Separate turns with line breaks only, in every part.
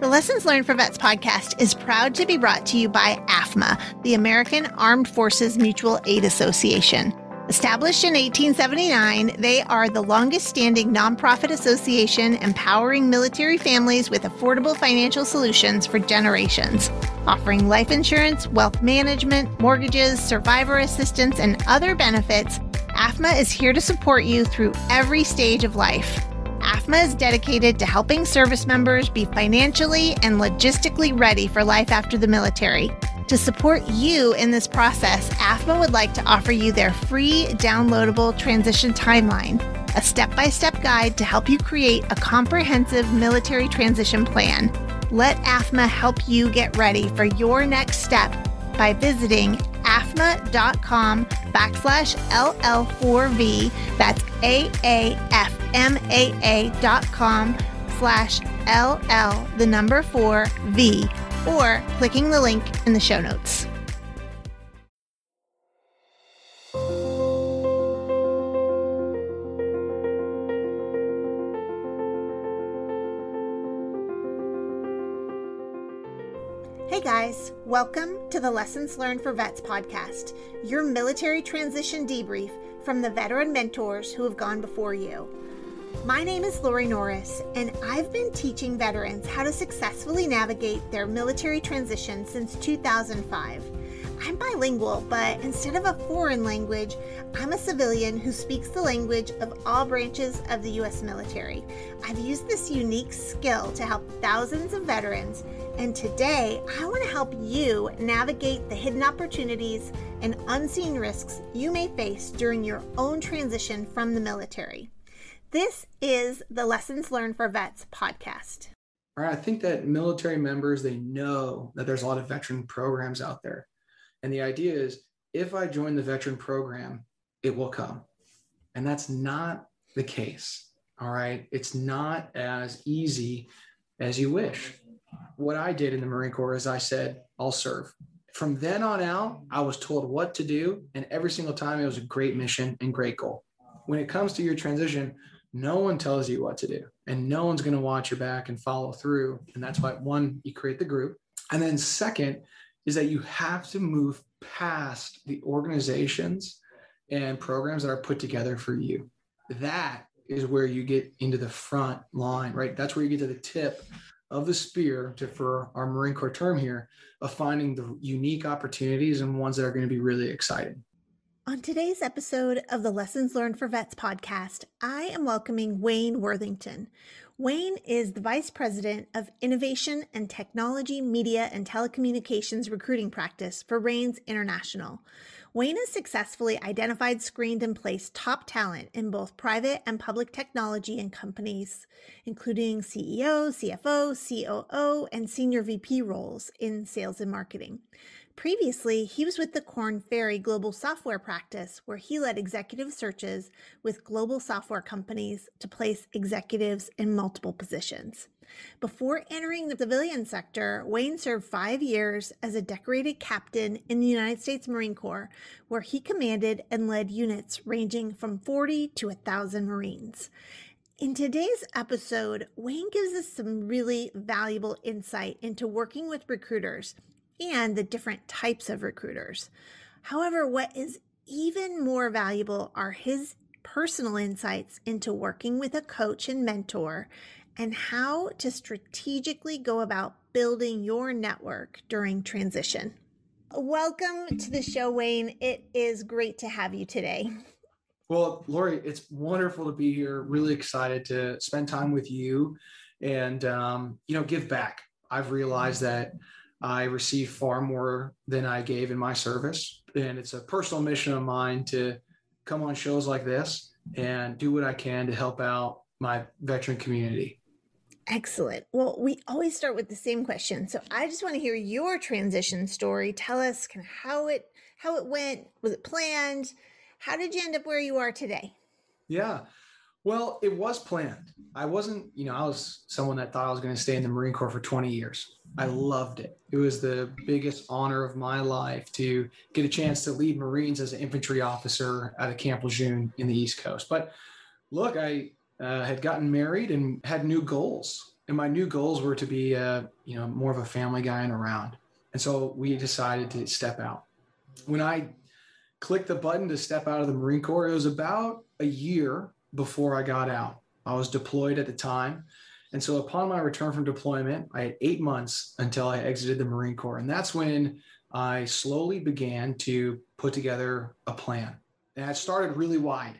The Lessons Learned for Vets podcast is proud to be brought to you by AAFMAA, the American Armed Forces Mutual Aid Association. Established in 1879, they are the longest standing nonprofit association empowering military families with affordable financial solutions for generations, offering life insurance, wealth management, mortgages, survivor assistance, and other benefits. AAFMAA is here to support you through every stage of life. AAFMAA is dedicated to helping service members be financially and logistically ready for life after the military. To support you in this process, AAFMAA would like to offer you their free downloadable transition timeline, a step by step guide to help you create a comprehensive military transition plan. Let AAFMAA help you get ready for your next step by visiting aafmaa.com backslash LL4V. That's A-A-F-M-A-A dot com slash LL, the number four V or clicking the link in the show notes. Welcome to the Lessons Learned for Vets podcast, your military transition debrief from the veteran mentors who have gone before you. My name is Lori Norris, and I've been teaching veterans how to successfully navigate their military transition since 2005. I'm bilingual, but instead of a foreign language, I'm a civilian who speaks the language of all branches of the U.S. military. I've used this unique skill to help thousands of veterans, and today I want to help you navigate the hidden opportunities and unseen risks you may face during your own transition from the military. This is the Lessons Learned for Vets podcast.
All right, I think that military members they know that there's a lot of veteran programs out there. And the idea is if I join the veteran program, it will come. And that's not the case. All right. It's not as easy as you wish. What I did in the Marine Corps is I said, I'll serve. From then on out, I was told what to do. And every single time it was a great mission and great goal. When it comes to your transition, no one tells you what to do and no one's going to watch your back and follow through and that's why one you create the group and then second is that you have to move past the organizations and programs that are put together for you that is where you get into the front line right that's where you get to the tip of the spear to for our marine corps term here of finding the unique opportunities and ones that are going to be really exciting
on today's episode of the Lessons Learned for Vets podcast, I am welcoming Wayne Worthington. Wayne is the Vice President of Innovation and Technology, Media, and Telecommunications Recruiting Practice for Raines International. Wayne has successfully identified, screened, and placed top talent in both private and public technology and companies, including CEO, CFO, COO, and senior VP roles in sales and marketing. Previously, he was with the Korn Ferry Global Software Practice, where he led executive searches with global software companies to place executives in multiple positions. Before entering the civilian sector, Wayne served five years as a decorated captain in the United States Marine Corps, where he commanded and led units ranging from 40 to 1,000 Marines. In today's episode, Wayne gives us some really valuable insight into working with recruiters and the different types of recruiters. However, what is even more valuable are his personal insights into working with a coach and mentor and how to strategically go about building your network during transition. Welcome to the show, Wayne. It is great to have you today.
Well, Lori, it's wonderful to be here. Really excited to spend time with you and, um, you know, give back. I've realized that I receive far more than I gave in my service. And it's a personal mission of mine to come on shows like this and do what I can to help out my veteran community.
Excellent. Well, we always start with the same question. So I just want to hear your transition story. Tell us kind of how it how it went. Was it planned? How did you end up where you are today?
Yeah. Well, it was planned. I wasn't, you know, I was someone that thought I was going to stay in the Marine Corps for 20 years. I mm-hmm. loved it. It was the biggest honor of my life to get a chance to lead Marines as an infantry officer at a Camp Lejeune in the East Coast. But look, I uh, had gotten married and had new goals. and my new goals were to be a, you know more of a family guy and around. And so we decided to step out. When I clicked the button to step out of the Marine Corps, it was about a year before I got out. I was deployed at the time. And so upon my return from deployment, I had eight months until I exited the Marine Corps. And that's when I slowly began to put together a plan. And it started really wide.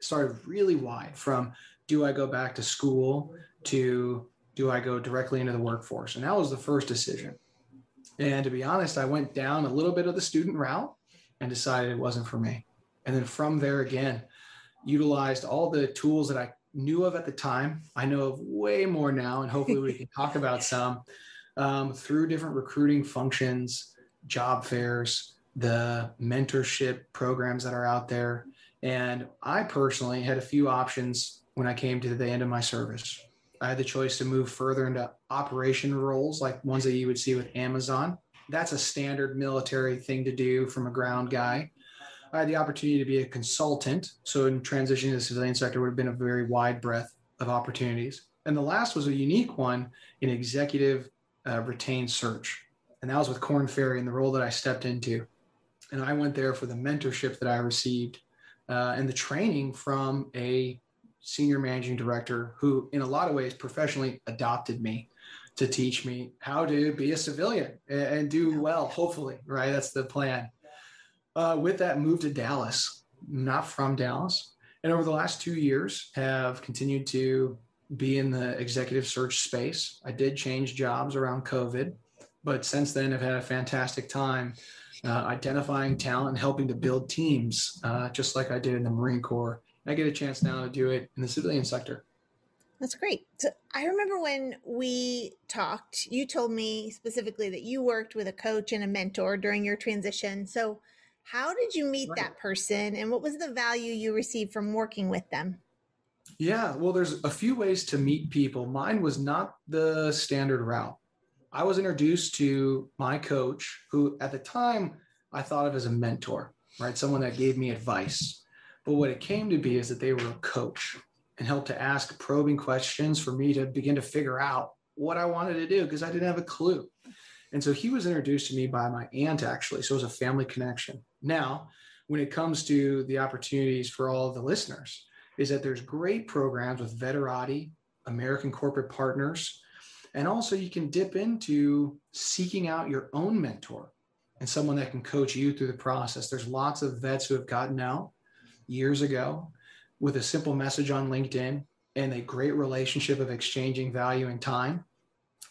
Started really wide from do I go back to school to do I go directly into the workforce? And that was the first decision. And to be honest, I went down a little bit of the student route and decided it wasn't for me. And then from there again, utilized all the tools that I knew of at the time. I know of way more now, and hopefully we can talk about some um, through different recruiting functions, job fairs, the mentorship programs that are out there. And I personally had a few options when I came to the end of my service. I had the choice to move further into operation roles, like ones that you would see with Amazon. That's a standard military thing to do from a ground guy. I had the opportunity to be a consultant. So in transitioning to the civilian sector would have been a very wide breadth of opportunities. And the last was a unique one in executive uh, retained search. And that was with Korn Ferry and the role that I stepped into. And I went there for the mentorship that I received uh, and the training from a senior managing director who, in a lot of ways, professionally adopted me to teach me how to be a civilian and, do well, hopefully, right? That's the plan. Uh, with that, moved to Dallas, not from Dallas. And over the last two years, have continued to be in the executive search space. I did change jobs around COVID, but since then, I've had a fantastic time uh, identifying talent and helping to build teams, uh, just like I did in the Marine Corps. I get a chance now to do it in the civilian sector.
That's great. So I remember when we talked, you told me specifically that you worked with a coach and a mentor during your transition. So how did you meet right. that person and what was the value you received from working with them?
Yeah, well, there's a few ways to meet people. Mine was not the standard route. I was introduced to my coach, who at the time I thought of as a mentor, right? Someone that gave me advice. But what it came to be is that they were a coach and helped to ask probing questions for me to begin to figure out what I wanted to do because I didn't have a clue. And so he was introduced to me by my aunt, actually. So it was a family connection. Now, when it comes to the opportunities for all of the listeners, is that there's great programs with Veterati, American Corporate Partners, and also you can dip into seeking out your own mentor and someone that can coach you through the process. There's lots of vets who have gotten out years ago with a simple message on LinkedIn and a great relationship of exchanging value and time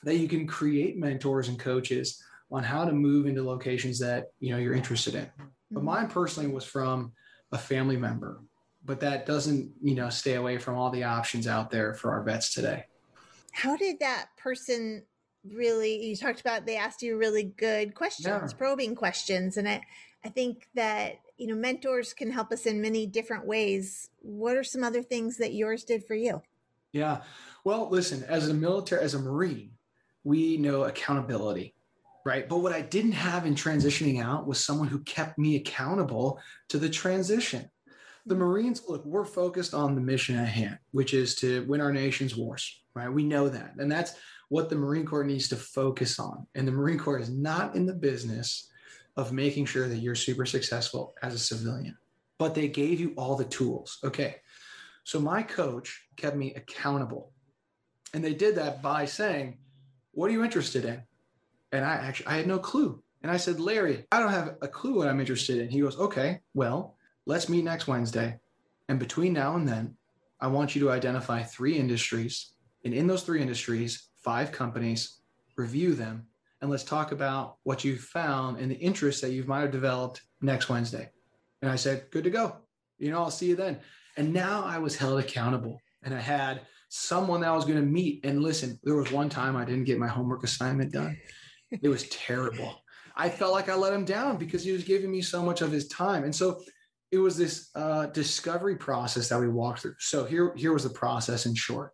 that you can create mentors and coaches on how to move into locations that you know you're interested in. But mm-hmm. mine personally was from a family member, but that doesn't you know stay away from all the options out there for our vets today.
How did that person really? You talked about they asked you really good questions, yeah. probing questions, and I I think that you know mentors can help us in many different ways. What are some other things that yours did for you?
Yeah. Well, listen, as a military, as a Marine, we know accountability, right? But what I didn't have in transitioning out was someone who kept me accountable to the transition. The mm-hmm. Marines, look, we're focused on the mission at hand, which is to win our nation's wars, right? We know that. And that's what the Marine Corps needs to focus on. And the Marine Corps is not in the business of making sure that you're super successful as a civilian, but they gave you all the tools. Okay. So my coach kept me accountable. And they did that by saying, what are you interested in? And I actually, I had no clue. And I said, Larry, I don't have a clue what I'm interested in. He goes, okay, well, let's meet next Wednesday. And between now and then, I want you to identify three industries. And in those three industries, five companies, review them, and let's talk about what you found and the interests that you might have developed next Wednesday. And I said, good to go. You know, I'll see you then. And now I was held accountable and I had someone that I was going to meet. And listen, there was one time I didn't get my homework assignment done. It was terrible. I felt like I let him down because he was giving me so much of his time. And so it was this uh, discovery process that we walked through. So here, here was the process in short.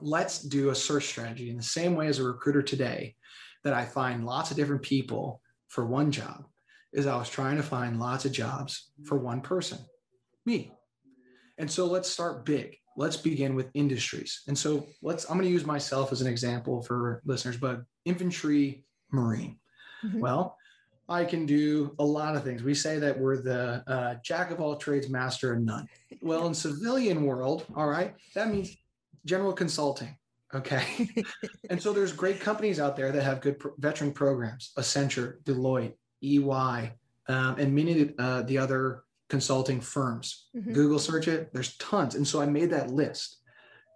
Let's do a search strategy in the same way as a recruiter today that I find lots of different people for one job is I was trying to find lots of jobs for one person, me. And so let's start big let's begin with industries. And so let's, I'm going to use myself as an example for listeners, but infantry, Marine. Mm-hmm. Well, I can do a lot of things. We say that we're the uh, jack of all trades, master of none. Well, in civilian world, all right, that means general consulting. Okay. and so there's great companies out there that have good pro- veteran programs, Accenture, Deloitte, EY, um, and many of uh, the other consulting firms. Mm-hmm. Google search it, there's tons. And so I made that list.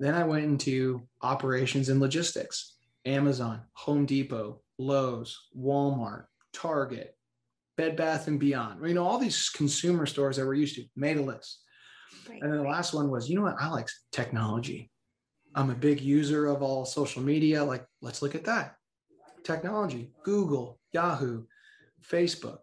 Then I went into operations and logistics, Amazon, Home Depot, Lowe's, Walmart, Target, Bed Bath and Beyond. You know, all these consumer stores that we're used to, made a list. Right. And then the last one was, you know what? I like technology. I'm a big user of all social media. Like, let's look at that. Technology, Google, Yahoo, Facebook,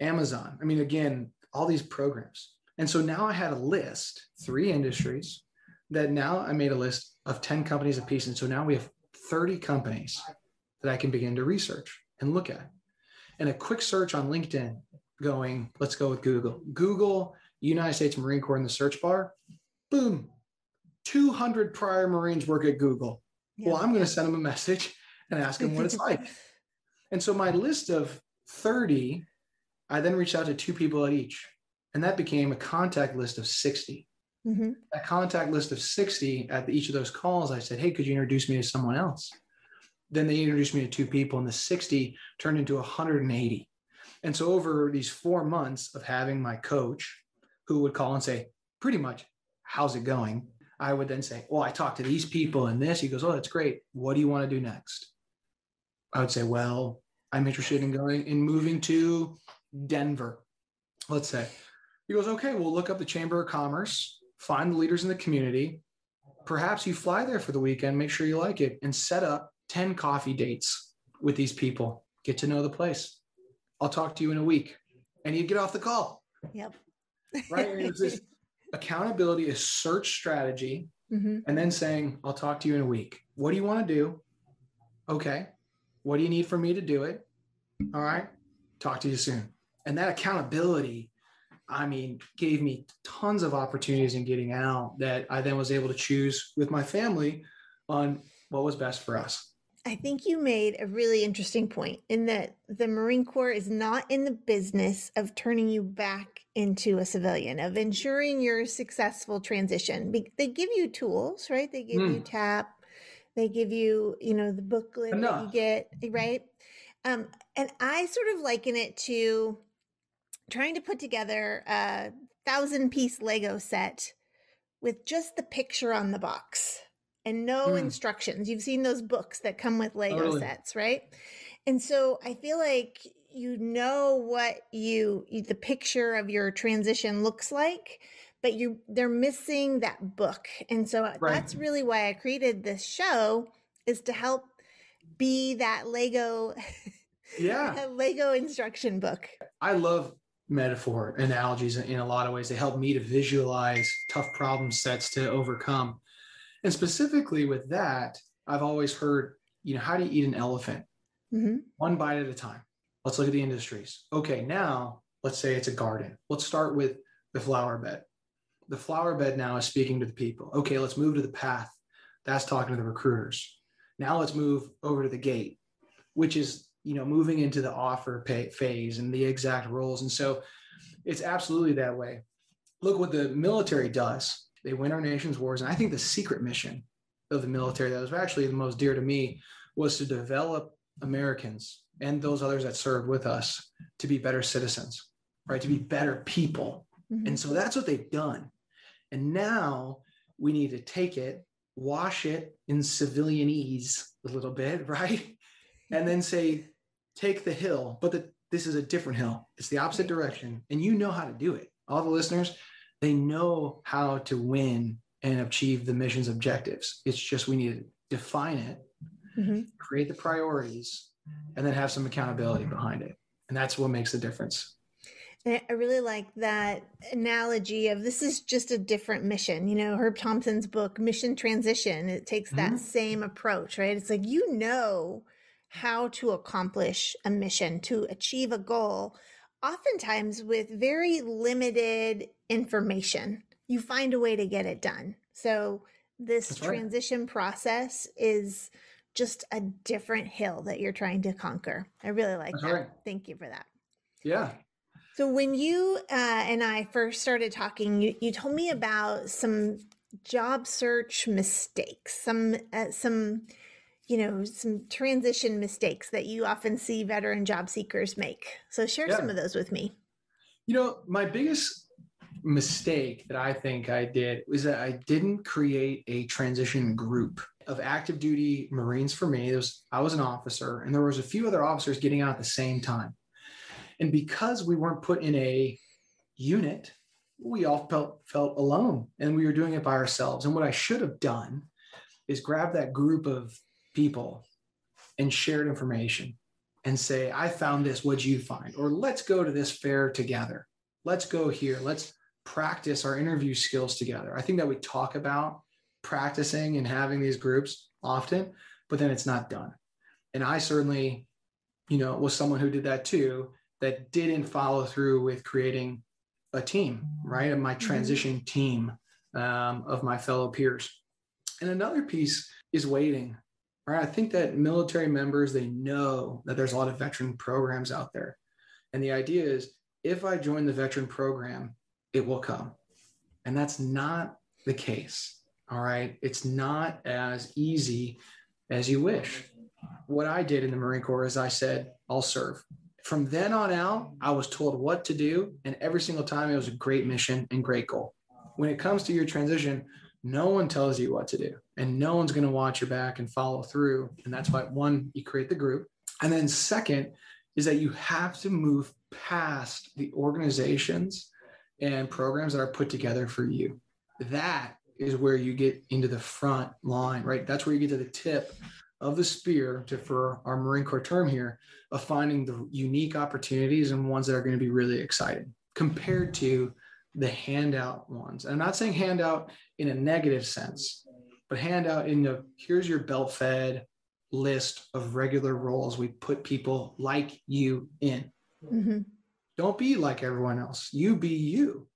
Amazon. I mean, again, all these programs. And so now I had a list, three industries that now I made a list of 10 companies apiece. And so now we have 30 companies that I can begin to research and look at. And a quick search on LinkedIn going, let's go with Google. Google, United States Marine Corps in the search bar, boom, 200 prior Marines work at Google. Yeah. Well, I'm going to send them a message and ask them what it's like. And so my list of 30, I then reached out to two people at each, and that became a contact list of 60. Mm-hmm. A contact list of 60 at each of those calls, I said, Hey, could you introduce me to someone else? Then they introduced me to two people, and the 60 turned into 180. And so, over these four months of having my coach, who would call and say, Pretty much, how's it going? I would then say, Well, I talked to these people and this. He goes, Oh, that's great. What do you want to do next? I would say, Well, I'm interested in going in moving to Denver, let's say. He goes, Okay, we'll look up the Chamber of Commerce, find the leaders in the community. Perhaps you fly there for the weekend, make sure you like it, and set up 10 coffee dates with these people. Get to know the place. I'll talk to you in a week. And you get off the call.
Yep.
right. And it's this accountability is search strategy mm-hmm. and then saying, I'll talk to you in a week. What do you want to do? Okay. What do you need for me to do it? All right. Talk to you soon. And that accountability, I mean, gave me tons of opportunities in getting out that I then was able to choose with my family on what was best for us.
I think you made a really interesting point in that the Marine Corps is not in the business of turning you back into a civilian, of ensuring your successful transition. They give you tools, right? They give mm. you TAP, they give you, you know, the booklet Enough. that you get, right? Um, and I sort of liken it to trying to put together a thousand piece Lego set with just the picture on the box and no mm. instructions. You've seen those books that come with Lego totally. sets, right? And so I feel like you know what you, the picture of your transition looks like, but you they're missing that book. And so right. that's really why I created this show is to help be that Lego
yeah
Lego instruction book.
I love metaphor analogies in a lot of ways. They help me to visualize tough problem sets to overcome. And specifically with that, I've always heard, you know, how do you eat an elephant? Mm-hmm. One bite at a time. Let's look at the industries. Okay, now let's say it's a garden. Let's start with the flower bed. The flower bed now is speaking to the people. Okay, let's move to the path. That's talking to the recruiters. Now let's move over to the gate, which is, you know, moving into the offer pay phase and the exact roles. And so it's absolutely that way. Look what the military does they win our nation's wars. And I think the secret mission of the military that was actually the most dear to me was to develop Americans and those others that served with us to be better citizens, right? To be better people. Mm-hmm. And so that's what they've done. And now we need to take it, wash it in civilianese a little bit, right? And then say, take the hill, but the, this is a different hill. It's the opposite direction. And you know how to do it. All the listeners, they know how to win and achieve the mission's objectives. It's just we need to define it, mm-hmm. create the priorities, and then have some accountability behind it. And that's what makes the difference.
I really like that analogy of this is just a different mission. You know, Herb Thompson's book, Mission Transition, it takes that mm-hmm. same approach, right? It's like you know how to accomplish a mission, to achieve a goal, oftentimes with very limited information. You find a way to get it done. So this
That's right.
transition process is just a different hill that you're trying to conquer. I really like
That's
that.
right.
Thank you for that.
Yeah.
So when you uh, and I first started talking, you, you told me about some job search mistakes, some uh, some you know some transition mistakes that you often see veteran job seekers make. So share some of those with me.
You know, my biggest mistake that I think I did was that I didn't create a transition group of active duty Marines for me. There was I was an officer and there was a few other officers getting out at the same time. And because we weren't put in a unit, we all felt felt alone and we were doing it by ourselves. And what I should have done is grab that group of people and shared information and say, I found this, what'd you find? Or let's go to this fair together. Let's go here. Let's practice our interview skills together. I think that we talk about practicing and having these groups often, but then it's not done. And I certainly, you know, was someone who did that too, that didn't follow through with creating a team, right? And my
Mhm.
transition team um, of my fellow peers. And another piece is waiting, right? I think that military members, they know that there's a lot of veteran programs out there. And the idea is if I join the veteran program, it will come. And that's not the case. All right. It's not as easy as you wish. What I did in the Marine Corps is I said, I'll serve. From then on out, I was told what to do. And every single time it was a great mission and great goal. When it comes to your transition, no one tells you what to do and no one's going to watch your back and follow through. And that's why, one, you create the group. And then, second, is that you have to move past the organizations and programs that are put together for you. That is where you get into the front line, right? That's where you get to the tip of the spear to for our Marine Corps term here of finding the unique opportunities and ones that are going to be really exciting compared to the handout ones. And I'm not saying handout in a negative sense, but handout in the here's your belt fed list of regular roles we put people like you in.
hmm
Don't be like everyone else. You be you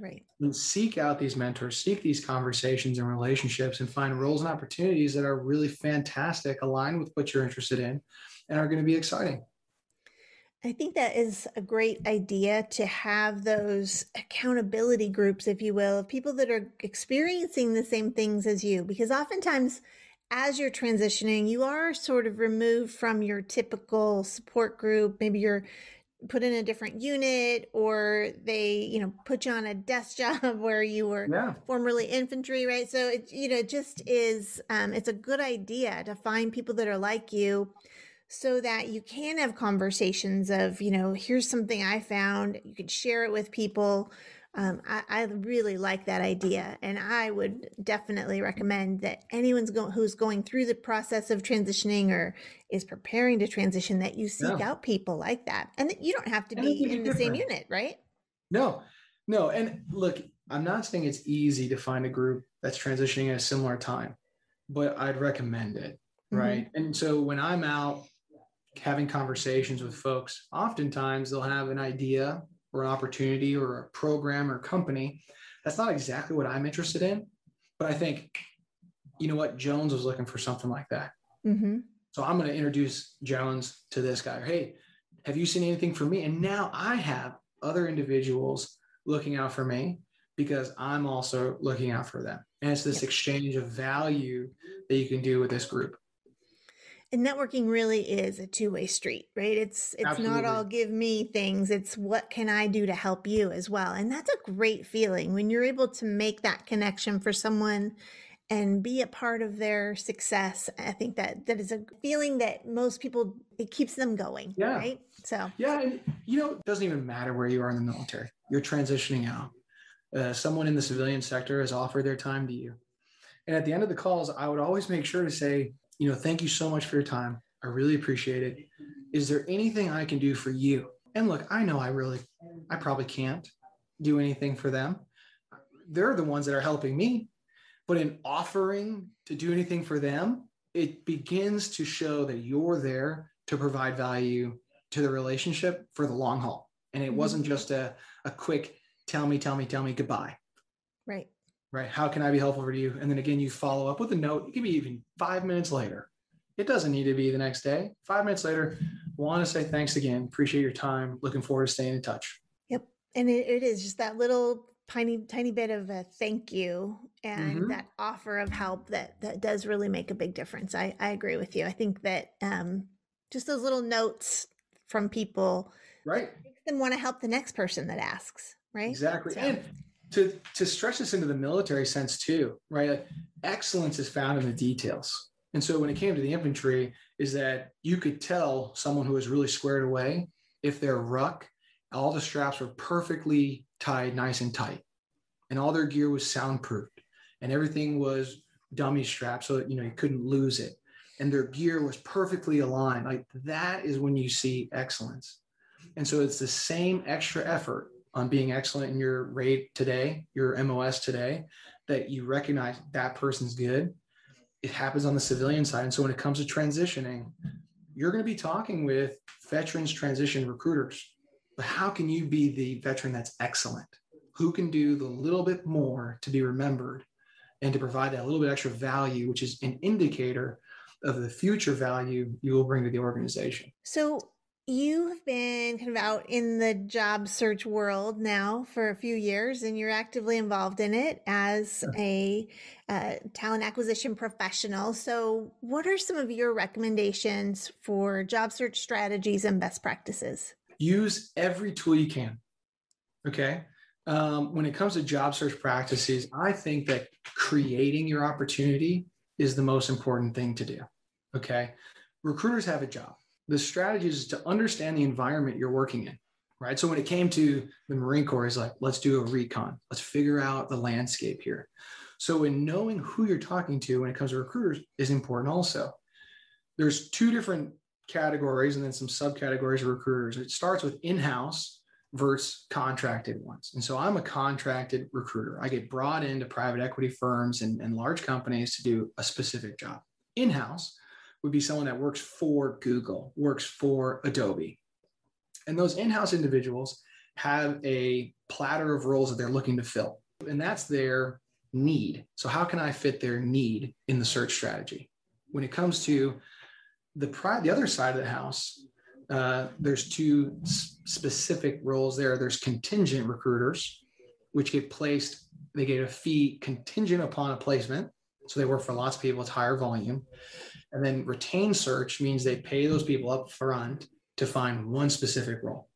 Right.
and seek out these mentors, seek these conversations and relationships, and find roles and opportunities that are really fantastic, aligned with what you're interested in, and are going to be exciting.
I think that is a great idea to have those accountability groups, if you will, of people that are experiencing the same things as you. Because oftentimes, as you're transitioning, you are sort of removed from your typical support group. Maybe you're put in a different unit, or they, you know, put you on a desk job where you were
Yeah.
formerly infantry, right? So it you know it just is um, it's a good idea to find people that are like you, so that you can have conversations of you know here's something I found. You can share it with people. Um, I, I really like that idea, and I would definitely recommend that anyone's going who's going through the process of transitioning or is preparing to transition that you seek
Yeah.
out people like that, and that you don't have to
And
be in the same unit, right?
No, no. And look, I'm not saying it's easy to find a group that's transitioning at a similar time, but I'd recommend it.
Mhm.
Right. And so when I'm out having conversations with folks, oftentimes they'll have an idea or an opportunity or a program or company that's not exactly what I'm interested in. But I think, you know what, Jones was looking for something like that.
Mm-hmm.
So I'm going to introduce Jones to this guy. Hey, have you seen anything for me? And now I have other individuals looking out for me because I'm also looking out for them. And it's this exchange of value that you can do with this group.
And networking really is a two-way street, right? It's it's not all give me things. It's what can I do to help you as well. And that's a great feeling when you're able to make that connection for someone and be a part of their success. I think that that is a feeling that most people it keeps them going,
Yeah.
right? So,
Yeah. And, you know, it doesn't even matter where you are in the military, you're transitioning out. Uh, someone in the civilian sector has offered their time to you. And at the end of the calls, I would always make sure to say, you know, thank you so much for your time. I really appreciate it. Is there anything I can do for you? And look, I know I really, I probably can't do anything for them. They're the ones that are helping me. But in offering to do anything for them, it begins to show that you're there to provide value to the relationship for the long haul. And it wasn't mm-hmm. just a, a quick tell me, tell me, tell me goodbye.
right.
Right? How can I be helpful for you? And then again, you follow up with a note. It can be even five minutes later. It doesn't need to be the next day. Five minutes later, want to say thanks again. Appreciate your time. Looking forward to staying in touch.
Yep. And it, it is just that little tiny, tiny bit of a thank you and mm-hmm. that offer of help that that does really make a big difference. I, I agree with you. I think that um, just those little notes from people
right
makes them want to help the next person that asks right
exactly so. and to to stretch this into the military sense too right? Like excellence is found in the details. And so when it came to the infantry is that you could tell someone who was really squared away if their ruck all the straps were perfectly tied nice and tight and all their gear was soundproofed and everything was dummy strapped so that you know you couldn't lose it. And their gear was perfectly aligned. Like that is when you see excellence. And so it's the same extra effort on being excellent in your rate today, your MOS today, that you recognize that person's good. It happens on the civilian side. And so when it comes to transitioning, you're going to be talking with veterans transition recruiters. But how can you be the veteran that's excellent? Who can do the little bit more to be remembered and to provide that little bit extra value, which is an indicator of the future value you will bring to the organization?
So you have been kind of out in the job search world now for a few years and you're actively involved in it as a uh, talent acquisition professional. So, what are some of your recommendations for job search strategies and best practices?
Use every tool you can. Okay. Um, when it comes to job search practices, I think that creating your opportunity is the most important thing to do. Okay. Recruiters have a job the strategy is to understand the environment you're working in right? So when it came to the marine corps is like let's do a recon. Let's figure out the landscape here. So in knowing who you're talking to when it comes to recruiters is important also. There's two different categories and then some subcategories of recruiters. It starts with in-house versus contracted ones. And so i'm a contracted recruiter. I get brought into private equity firms and, and large companies to do a specific job. In-house would be someone that works for Google, works for Adobe. And those in house individuals have a platter of roles that they're looking to fill, and that's their need. So, how can I fit their need in the search strategy? When it comes to the, pri- the other side of the house, uh, there's two s- specific roles there. There's contingent recruiters, which get placed, they get a fee contingent upon a placement. So they work for lots of people, it's higher volume. And then retain search means they pay those people up front to find one specific role.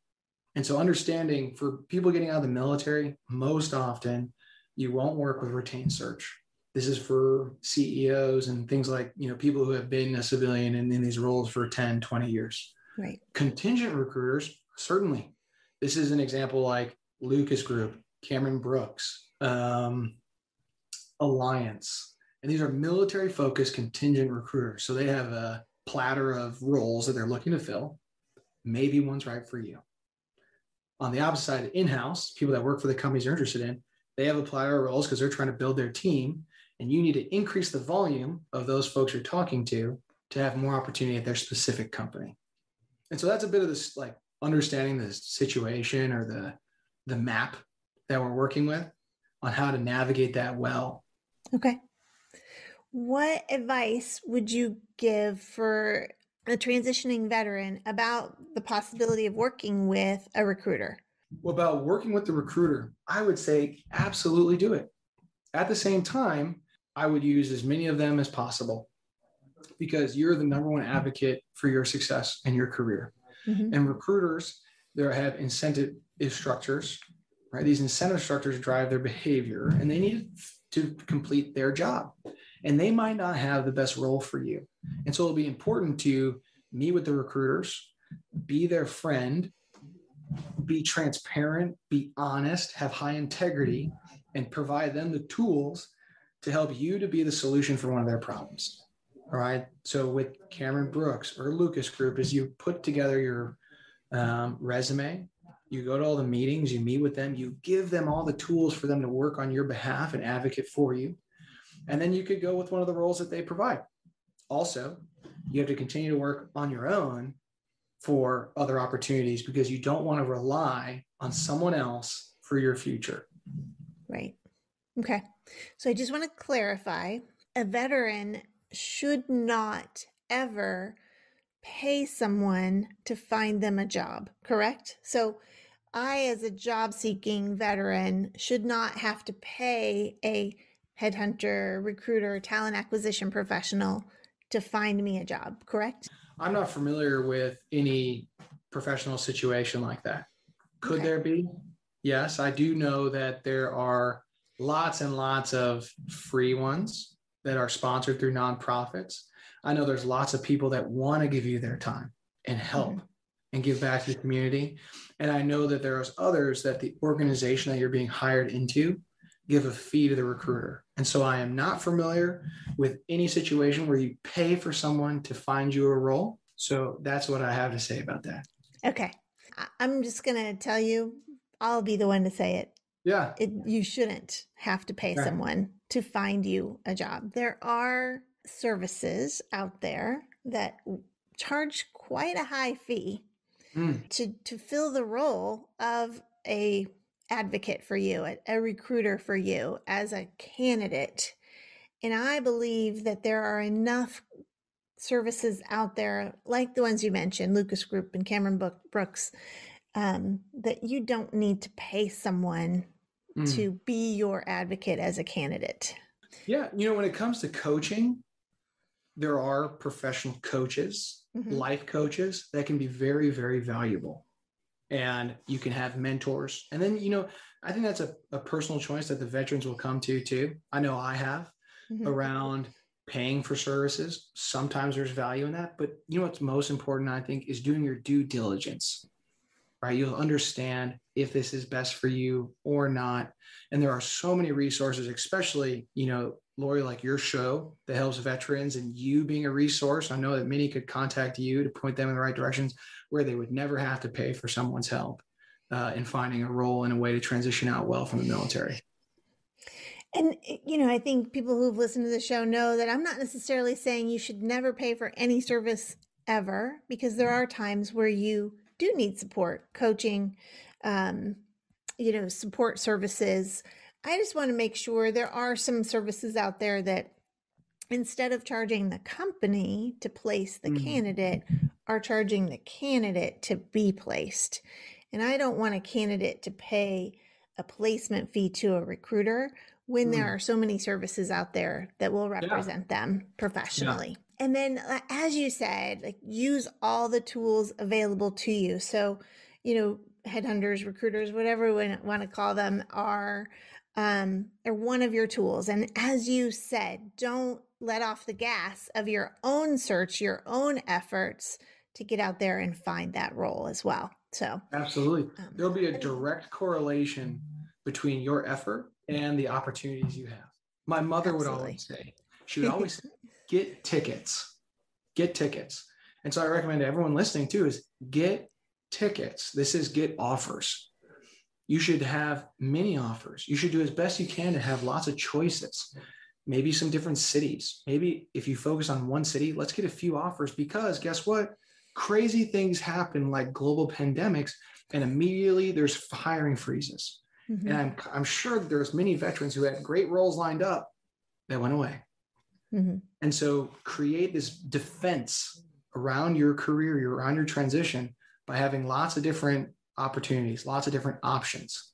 And so understanding for people getting out of the military, most often you won't work with retain search. This is for CEOs and things like, you know, people who have been a civilian in, in these roles for 10, 20 years.
Right.
Contingent recruiters, certainly. This is an example like Lucas Group, Cameron Brooks, um, Alliance, and these are military focused contingent recruiters. So they have a platter of roles that they're looking to fill. Maybe one's right for you. On the opposite side, in house, people that work for the companies you're interested in, they have a platter of roles because they're trying to build their team. And you need to increase the volume of those folks you're talking to to have more opportunity at their specific company. And so that's a bit of this like understanding the situation or the the map that we're working with on how to navigate that well.
Okay. What advice would you give for a transitioning veteran about the possibility of working with a recruiter?
Well, about working with the recruiter, I would say absolutely do it. At the same time, I would use as many of them as possible because you're the number one advocate for your success and your career. Mm-hmm. And recruiters, there have incentive structures, right? These incentive structures drive their behavior and they need to complete their job and they might not have the best role for you. And so it'll be important to meet with the recruiters, be their friend, be transparent, be honest, have high integrity, and provide them the tools to help you to be the solution for one of their problems. All right. So with Cameron Brooks or Lucas Group, as you put together your um, resume, you go to all the meetings, you meet with them, you give them all the tools for them to work on your behalf and advocate for you. And then you could go with one of the roles that they provide. Also, you have to continue to work on your own for other opportunities because you don't want to rely on someone else for your future.
Right. Okay. So I just want to clarify a veteran should not ever pay someone to find them a job, correct? So I, as a job seeking veteran, should not have to pay a headhunter, recruiter, talent acquisition professional to find me a job, correct?
I'm not familiar with any professional situation like that. Could okay. there be? Yes, I do know that there are lots and lots of free ones that are sponsored through nonprofits. I know there's lots of people that want to give you their time and help mm-hmm. and give back to the community. And I know that there's others that the organization that you're being hired into give a fee to the recruiter. And so I am not familiar with any situation where you pay for someone to find you a role. So that's what I have to say about that.
Okay. I'm just going to tell you, I'll be the one to say it.
Yeah.
It, you shouldn't have to pay someone to find you a job. There are services out there that charge quite a high fee mm. to, to fill the role of a advocate for you, a, a recruiter for you as a candidate. And I believe that there are enough services out there, like the ones you mentioned, Lucas Group and Cameron Brooks, um, that you don't need to pay someone mm. to be your advocate as a candidate.
Yeah. You know, when it comes to coaching, there are professional coaches, mm-hmm. life coaches that can be very, very valuable and you can have mentors. And then, you know, I think that's a, a personal choice that the veterans will come to too. I know I have mm-hmm. around paying for services. Sometimes there's value in that. But you know what's most important, I think, is doing your due diligence. Right. You'll understand if this is best for you or not. And there are so many resources, especially, you know, Lori, like your show that helps veterans and you being a resource. I know that many could contact you to point them in the right directions where they would never have to pay for someone's help uh, in finding a role and a way to transition out well from the military.
And, you know, I think people who've listened to the show know that I'm not necessarily saying you should never pay for any service ever, because there are times where you do need support, coaching, um, you know, support services. I just want to make sure there are some services out there that instead of charging the company to place the mm. candidate, are charging the candidate to be placed. And I don't want a candidate to pay a placement fee to a recruiter when mm. there are so many services out there that will represent yeah. them professionally. And then, as you said, like use all the tools available to you. So, you know, headhunters, recruiters, whatever we want to call them, are um, are one of your tools. And as you said, don't let off the gas of your own search, your own efforts to get out there and find that role as well. So,
absolutely. Um, There'll be a direct correlation between your effort and the opportunities you have. My mother absolutely. would always say, she would always say, get tickets, get tickets. And so I recommend to everyone listening too is get tickets. This is get offers. You should have many offers. You should do as best you can to have lots of choices maybe some different cities. Maybe if you focus on one city, let's get a few offers because guess what? Crazy things happen like global pandemics, and immediately there's hiring freezes. Mm-hmm. And I'm, I'm sure there's many veterans who had great roles lined up that went away. Mm-hmm. And so create this defense around your career, around your transition by having lots of different opportunities, lots of different options.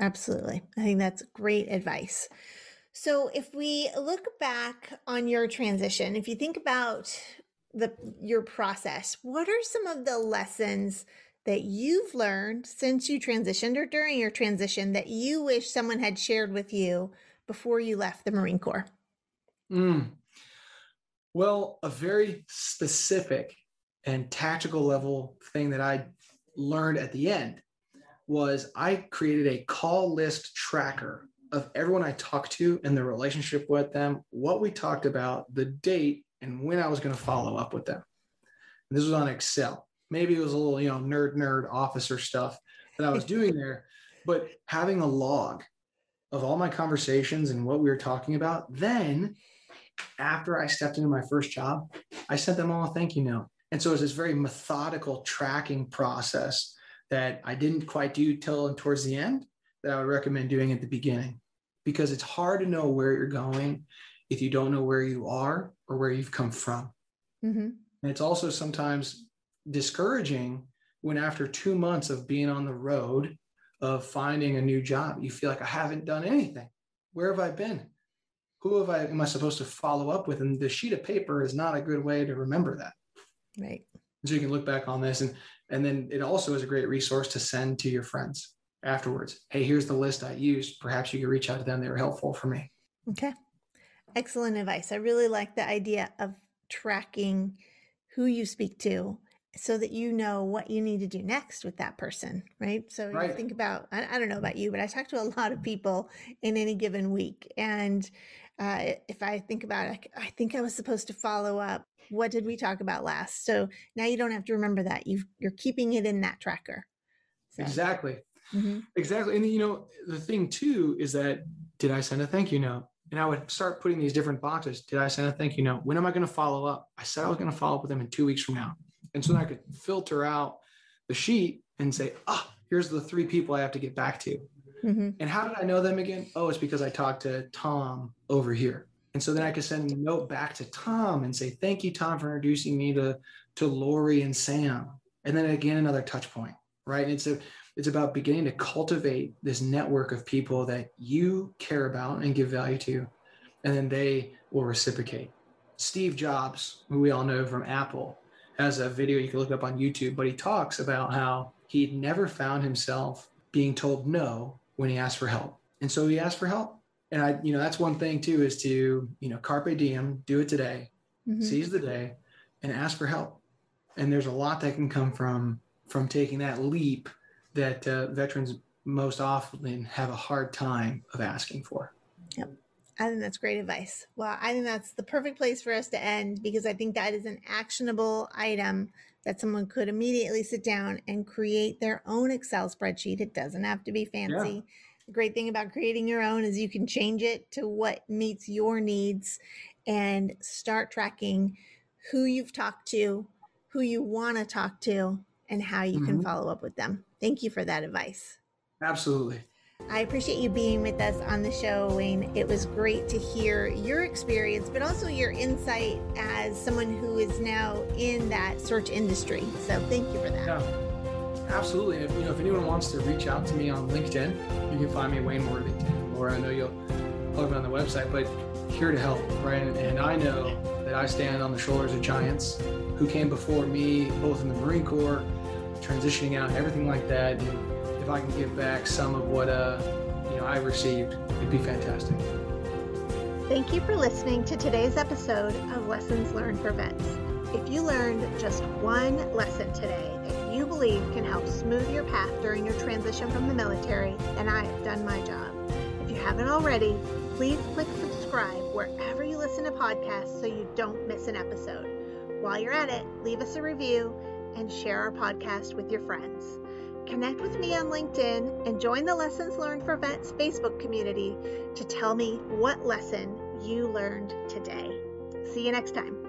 Absolutely. I think that's great advice. So if we look back on your transition, if you think about the your process, what are some of the lessons that you've learned since you transitioned or during your transition that you wish someone had shared with you before you left the Marine Corps?
Mm. Well, a very specific and tactical level thing that I learned at the end was I created a call list tracker of everyone I talked to and the relationship with them, what we talked about, the date, and when I was going to follow up with them. And this was on Excel. Maybe it was a little, you know, nerd, nerd officer stuff that I was doing there, but having a log of all my conversations and what we were talking about. Then, after I stepped into my first job, I sent them all a thank you note. And so it was this very methodical tracking process that I didn't quite do till towards the end that I would recommend doing at the beginning. because it's hard to know where you're going if you don't know where you are or where you've come from. Mm-hmm. And it's also sometimes discouraging when after two months of being on the road of finding a new job, you feel like I haven't done anything. Where have I been? Who have I am I supposed to follow up with? And the sheet of paper is not a good way to remember that.
Right.
So you can look back on this and and then it also is a great resource to send to your friends afterwards. Hey, here's the list I used. Perhaps you could reach out to them. They were helpful for me.
Okay. Excellent advice. I really like the idea of tracking who you speak to so that you know what you need to do next with that person, right? So right. you think about, I, I, don't know about you, but I talk to a lot of people in any given week. And uh, if I think about it, I think I was supposed to follow up. What did we talk about last? So now you don't have to remember that. you are keeping it in that tracker.
So. Exactly. Mm-hmm. Exactly. And you know, the thing too is that did I send a thank you note? And I would start putting these different boxes. Did I send a thank you note? When am I going to follow up? I said I was going to follow up with them in two weeks from now. And so then I could filter out the sheet and say, ah, oh, here's the three people I have to get back to. Mm-hmm. And how did I know them again? Oh, it's because I talked to Tom over here. And so then I could send a note back to Tom and say, thank you, Tom, for introducing me to, to Lori and Sam. And then again, another touch point, right? And it's a, it's about beginning to cultivate this network of people that you care about and give value to, and then they will reciprocate. Steve Jobs, who we all know from Apple, has a video you can look up on YouTube, but he talks about how he'd never found himself being told no when he asked for help. And so he asked for help. And I, you know, that's one thing too is to, you know, carpe diem, do it today, mm-hmm. seize the day and ask for help. And there's a lot that can come from from taking that leap that uh, veterans most often have a hard time of asking for.
Yep. I think that's great advice. Well, I think that's the perfect place for us to end because I think that is an actionable item that someone could immediately sit down and create their own Excel spreadsheet. It doesn't have to be fancy. Yeah. The great thing about creating your own is you can change it to what meets your needs and start tracking who you've talked to, who you want to talk to, and how you mm-hmm. can follow up with them. Thank you for that advice.
Absolutely.
I appreciate you being with us on the show, Wayne. It was great to hear your experience, but also your insight as someone who is now in that search industry. So thank you for that.
Yeah, absolutely. If, you know, if anyone wants to reach out to me on LinkedIn, you can find me Wayne Worthington, or I know you'll plug me on the website, but here to help, right? And I know that I stand on the shoulders of giants who came before me, both in the Marine Corps, transitioning out, everything like that. And, if I can give back some of what uh, you know I received, it'd be fantastic.
Thank you for listening to today's episode of Lessons Learned for Vets. If you learned just one lesson today that you believe can help smooth your path during your transition from the military, then I have done my job. If you haven't already, please click subscribe wherever you listen to podcasts so you don't miss an episode. While you're at it, leave us a review and share our podcast with your friends. Connect with me on LinkedIn and join the Lessons Learned for Vets Facebook community to tell me what lesson you learned today. See you next time.